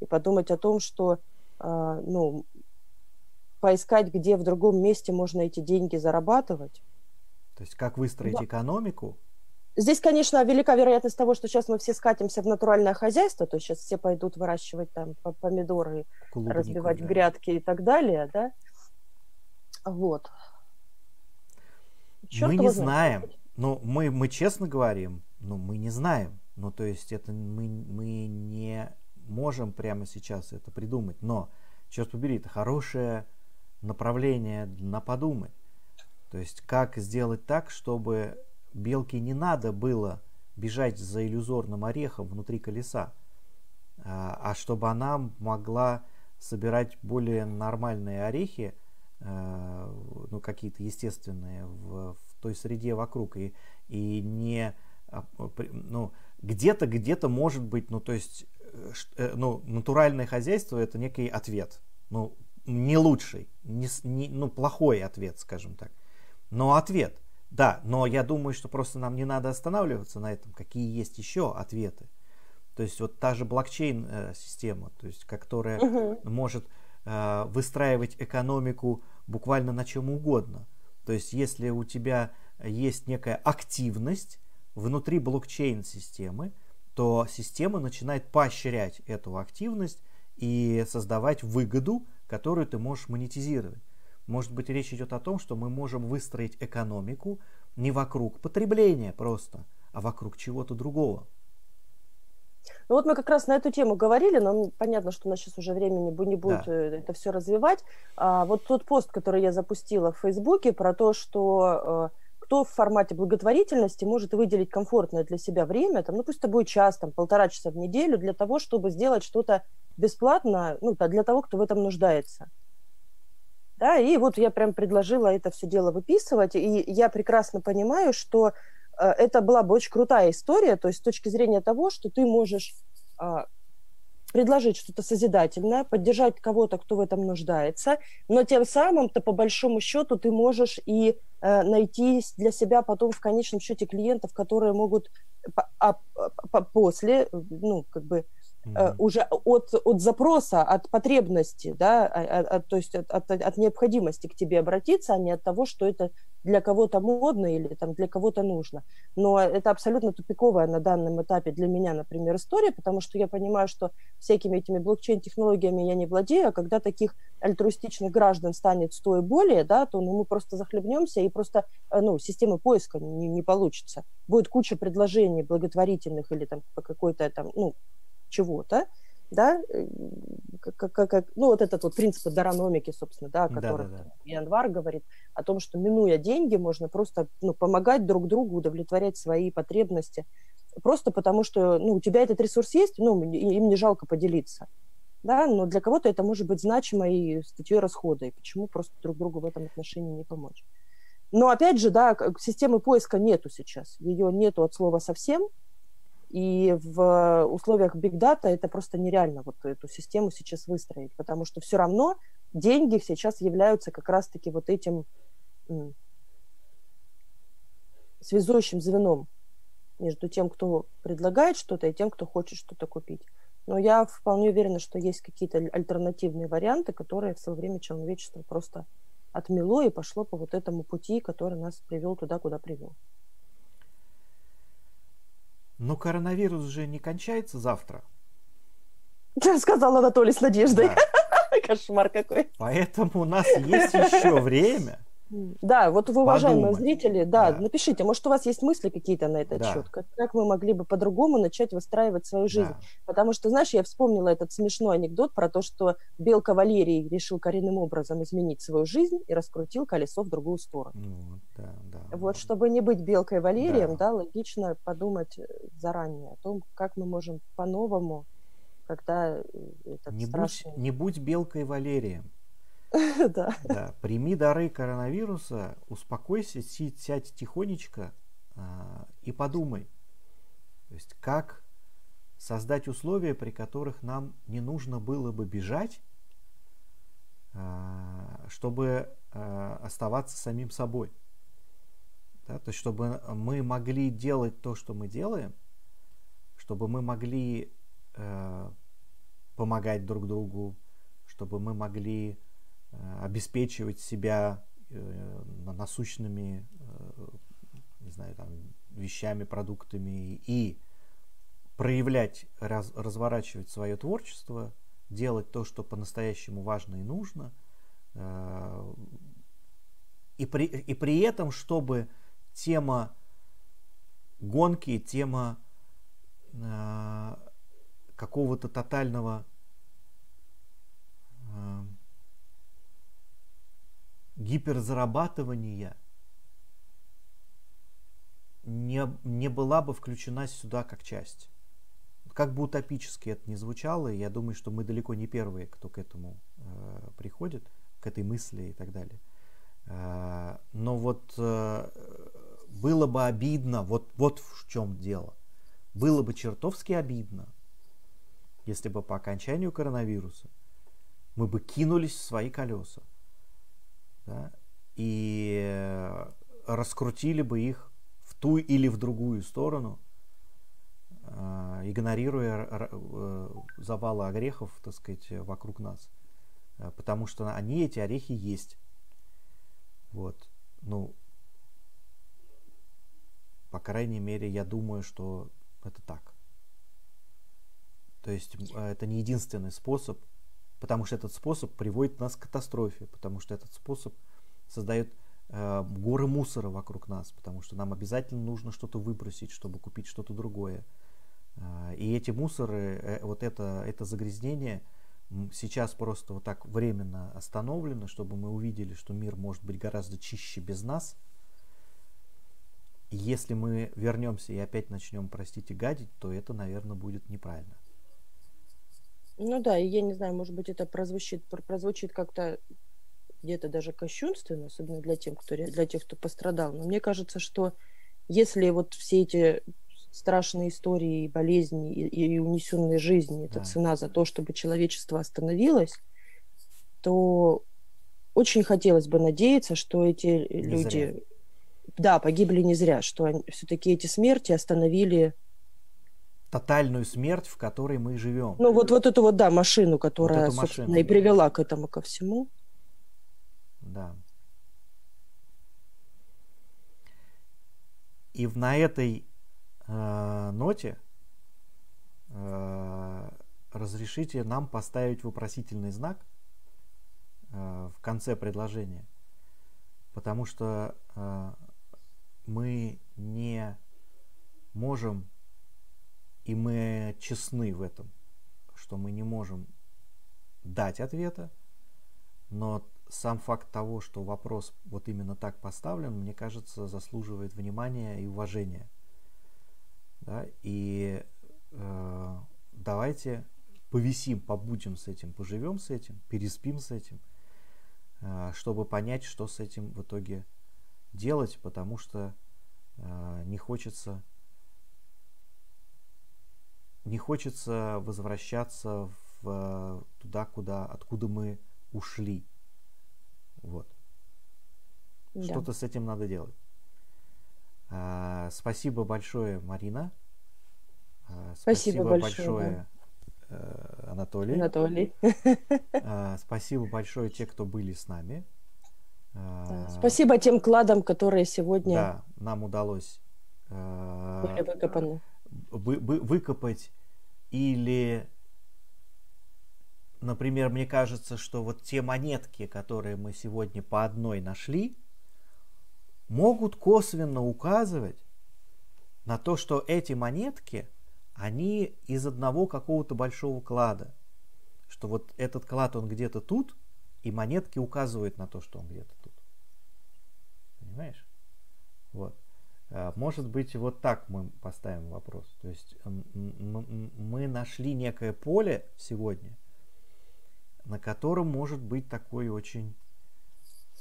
и подумать о том, что э, ну, поискать, где в другом месте можно эти деньги зарабатывать. То есть как выстроить да. экономику, Здесь, конечно, велика вероятность того, что сейчас мы все скатимся в натуральное хозяйство, то есть сейчас все пойдут выращивать там помидоры, Клубнику, разбивать да. грядки и так далее, да. Вот. Черт мы не знаем. Ну, мы, мы честно говорим, ну, мы не знаем. Ну, то есть это мы, мы не можем прямо сейчас это придумать. Но, черт побери, это хорошее направление на подумать. То есть как сделать так, чтобы белке не надо было бежать за иллюзорным орехом внутри колеса, а, а чтобы она могла собирать более нормальные орехи, а, ну, какие-то естественные в, в той среде вокруг, и, и не, а, ну, где-то, где-то может быть, ну, то есть, ну, натуральное хозяйство это некий ответ, ну, не лучший, не, не, ну, плохой ответ, скажем так, но ответ – да, но я думаю, что просто нам не надо останавливаться на этом, какие есть еще ответы. То есть вот та же блокчейн-система, э, то есть которая угу. может э, выстраивать экономику буквально на чем угодно. То есть если у тебя есть некая активность внутри блокчейн-системы, то система начинает поощрять эту активность и создавать выгоду, которую ты можешь монетизировать. Может быть, речь идет о том, что мы можем выстроить экономику не вокруг потребления просто, а вокруг чего-то другого. Ну вот мы как раз на эту тему говорили, но понятно, что у нас сейчас уже времени не будет да. Э, это все развивать. А, вот тот пост, который я запустила в Фейсбуке про то, что э, кто в формате благотворительности может выделить комфортное для себя время, там, ну пусть это будет час, там, полтора часа в неделю для того, чтобы сделать что-то бесплатно, ну, для того, кто в этом нуждается. Да, и вот я прям предложила это все дело выписывать, и я прекрасно понимаю, что э, это была бы очень крутая история, то есть с точки зрения того, что ты можешь э, предложить что-то созидательное, поддержать кого-то, кто в этом нуждается, но тем самым-то по большому счету ты можешь и э, найти для себя потом в конечном счете клиентов, которые могут по, а, по, после, ну, как бы mm-hmm. уже от, от запроса, от потребности, да, от, а, от, то есть от, от, от необходимости к тебе обратиться, а не от того, что это для кого-то модно или там для кого-то нужно. Но это абсолютно тупиковая на данном этапе для меня, например, история, потому что я понимаю, что всякими этими блокчейн-технологиями я не владею, а когда таких альтруистичных граждан станет сто и более, да, то ну, мы просто захлебнемся и просто э, ну, системы поиска не, не получится. Будет куча предложений благотворительных или там по какой-то там, ну, чего-то, да, как, как, как, ну, вот этот вот принцип дарономики, собственно, да, о котором да, да, да. Январ говорит, о том, что, минуя деньги, можно просто ну, помогать друг другу, удовлетворять свои потребности, просто потому что, ну, у тебя этот ресурс есть, ну, им не жалко поделиться, да, но для кого-то это может быть значимой статьей расхода, и почему просто друг другу в этом отношении не помочь. Но, опять же, да, системы поиска нету сейчас, ее нету от слова совсем, и в условиях big data это просто нереально вот эту систему сейчас выстроить, потому что все равно деньги сейчас являются как раз-таки вот этим связующим звеном между тем, кто предлагает что-то, и тем, кто хочет что-то купить. Но я вполне уверена, что есть какие-то альтернативные варианты, которые в свое время человечество просто отмело и пошло по вот этому пути, который нас привел туда, куда привел. Но коронавирус же не кончается завтра. Сказал Анатолий с надеждой. Да. Кошмар какой. Поэтому у нас есть еще время да, вот вы, уважаемые Подумать. зрители, да, да, напишите, может, у вас есть мысли какие-то на этот да. счет, как, как мы могли бы по-другому начать выстраивать свою жизнь. Да. Потому что, знаешь, я вспомнила этот смешной анекдот про то, что Белка Валерий решил коренным образом изменить свою жизнь и раскрутил колесо в другую сторону. Ну, да, да, вот, да. чтобы не быть Белкой Валерием, да. да, логично подумать э, заранее о том, как мы можем по-новому, когда э, этот не страшный... Будь, не будь Белкой Валерием. Да. Прими дары коронавируса, успокойся, сядь тихонечко а, и подумай. То есть как создать условия, при которых нам не нужно было бы бежать, а, чтобы а, оставаться самим собой. Да? То есть чтобы мы могли делать то, что мы делаем, чтобы мы могли э, помогать друг другу, чтобы мы могли обеспечивать себя э, насущными э, не знаю, там, вещами, продуктами и проявлять, раз, разворачивать свое творчество, делать то, что по-настоящему важно и нужно, и при, и при этом, чтобы тема гонки, тема какого-то тотального гиперзарабатывания не, не была бы включена сюда как часть. Как бы утопически это ни звучало, я думаю, что мы далеко не первые, кто к этому э, приходит, к этой мысли и так далее. Э, но вот э, было бы обидно, вот, вот в чем дело. Было бы чертовски обидно, если бы по окончанию коронавируса мы бы кинулись в свои колеса да, и э, раскрутили бы их в ту или в другую сторону, э, игнорируя э, завалы орехов, так сказать, вокруг нас. Потому что они, эти орехи, есть. Вот. Ну, по крайней мере, я думаю, что это так. То есть это не единственный способ потому что этот способ приводит нас к катастрофе, потому что этот способ создает э, горы мусора вокруг нас, потому что нам обязательно нужно что-то выбросить, чтобы купить что-то другое. Э, и эти мусоры, э, вот это, это загрязнение сейчас просто вот так временно остановлено, чтобы мы увидели, что мир может быть гораздо чище без нас. если мы вернемся и опять начнем, простите, гадить, то это, наверное, будет неправильно. Ну да, и я не знаю, может быть, это прозвучит, прозвучит как-то где-то даже кощунственно, особенно для тех, кто, для тех, кто пострадал. Но мне кажется, что если вот все эти страшные истории, болезни и, и унесенные жизни, это да. цена за то, чтобы человечество остановилось, то очень хотелось бы надеяться, что эти не люди, зря. да, погибли не зря, что все-таки эти смерти остановили тотальную смерть, в которой мы живем. Ну вот вот эту вот да машину, которая вот собственно машину, и привела да. к этому ко всему. Да. И на этой э, ноте э, разрешите нам поставить вопросительный знак э, в конце предложения, потому что э, мы не можем и мы честны в этом, что мы не можем дать ответа, но сам факт того, что вопрос вот именно так поставлен, мне кажется, заслуживает внимания и уважения. Да? И э, давайте повисим, побудем с этим, поживем с этим, переспим с этим, э, чтобы понять, что с этим в итоге делать, потому что э, не хочется не хочется возвращаться в, туда, куда, откуда мы ушли. Вот. Да. Что-то с этим надо делать. А, спасибо большое, Марина. А, спасибо, спасибо большое, большое э, Анатолий. Анатолий. А, спасибо большое те, кто были с нами. А, спасибо тем кладам, которые сегодня да, нам удалось э, были выкопаны вы, вы, выкопать или, например, мне кажется, что вот те монетки, которые мы сегодня по одной нашли, могут косвенно указывать на то, что эти монетки, они из одного какого-то большого клада. Что вот этот клад, он где-то тут, и монетки указывают на то, что он где-то тут. Понимаешь? Вот. Э, может быть, вот так мы поставим вопрос. То есть мы нашли некое поле сегодня, на котором может быть такой очень,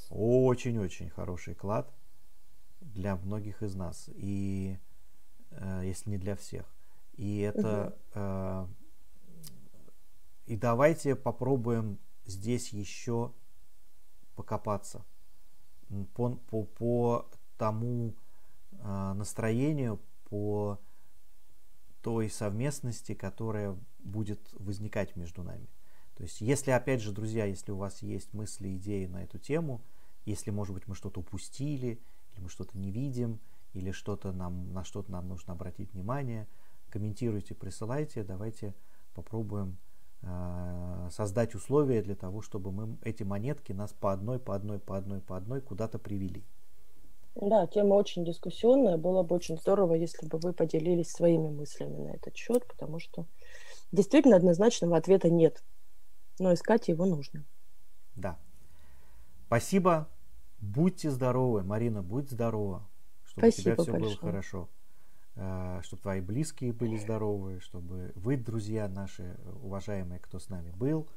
очень-очень хороший клад для многих из нас. И э, если не для всех. И это... Угу. И давайте попробуем здесь еще покопаться по, по, по тому, а, настроению, по той совместности, которая будет возникать между нами. То есть, если, опять же, друзья, если у вас есть мысли, идеи на эту тему, если, может быть, мы что-то упустили, или мы что-то не видим, или что-то нам, на что-то нам нужно обратить внимание, комментируйте, присылайте, давайте попробуем э, создать условия для того, чтобы мы эти монетки нас по одной, по одной, по одной, по одной куда-то привели. Да, тема очень дискуссионная. Было бы очень здорово, если бы вы поделились своими мыслями на этот счет, потому что действительно однозначного ответа нет. Но искать его нужно. Да. Спасибо. Будьте здоровы. Марина, будь здорова. Чтобы Спасибо у тебя все большое. было хорошо. Э, чтобы твои близкие были здоровы, чтобы вы, друзья наши, уважаемые, кто с нами был.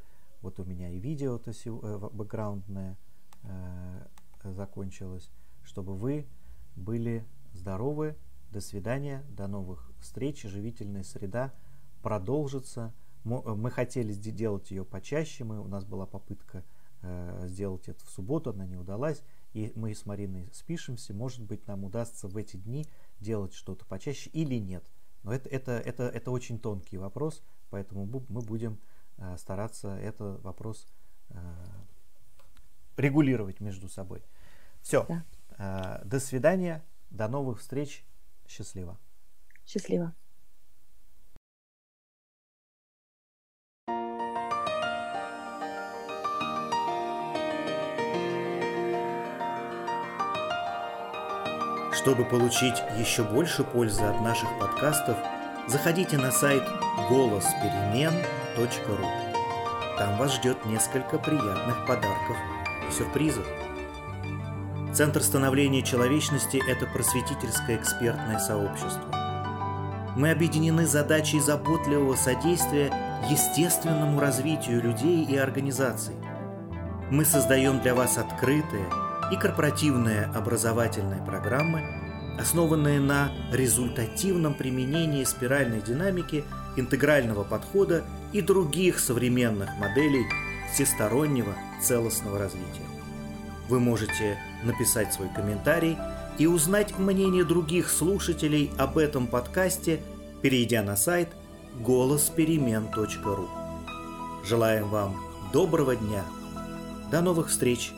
Вот у меня и видео-то э, бэкграундное э, закончилось чтобы вы были здоровы. До свидания, до новых встреч. Живительная среда продолжится. Мы хотели сделать ее почаще. Мы, у нас была попытка э, сделать это в субботу, она не удалась. И мы с Мариной спишемся. Может быть, нам удастся в эти дни делать что-то почаще или нет. Но это, это, это, это очень тонкий вопрос, поэтому мы будем э, стараться этот вопрос э, регулировать между собой. Все. Да. Э, до свидания, до новых встреч. Счастливо. Счастливо. Чтобы получить еще больше пользы от наших подкастов, заходите на сайт голосперемен.ру. Там вас ждет несколько приятных подарков и сюрпризов. Центр становления человечности – это просветительское экспертное сообщество. Мы объединены задачей заботливого содействия естественному развитию людей и организаций. Мы создаем для вас открытые и корпоративные образовательные программы, основанные на результативном применении спиральной динамики, интегрального подхода и других современных моделей всестороннего целостного развития. Вы можете написать свой комментарий и узнать мнение других слушателей об этом подкасте, перейдя на сайт голосперемен.ру. Желаем вам доброго дня. До новых встреч!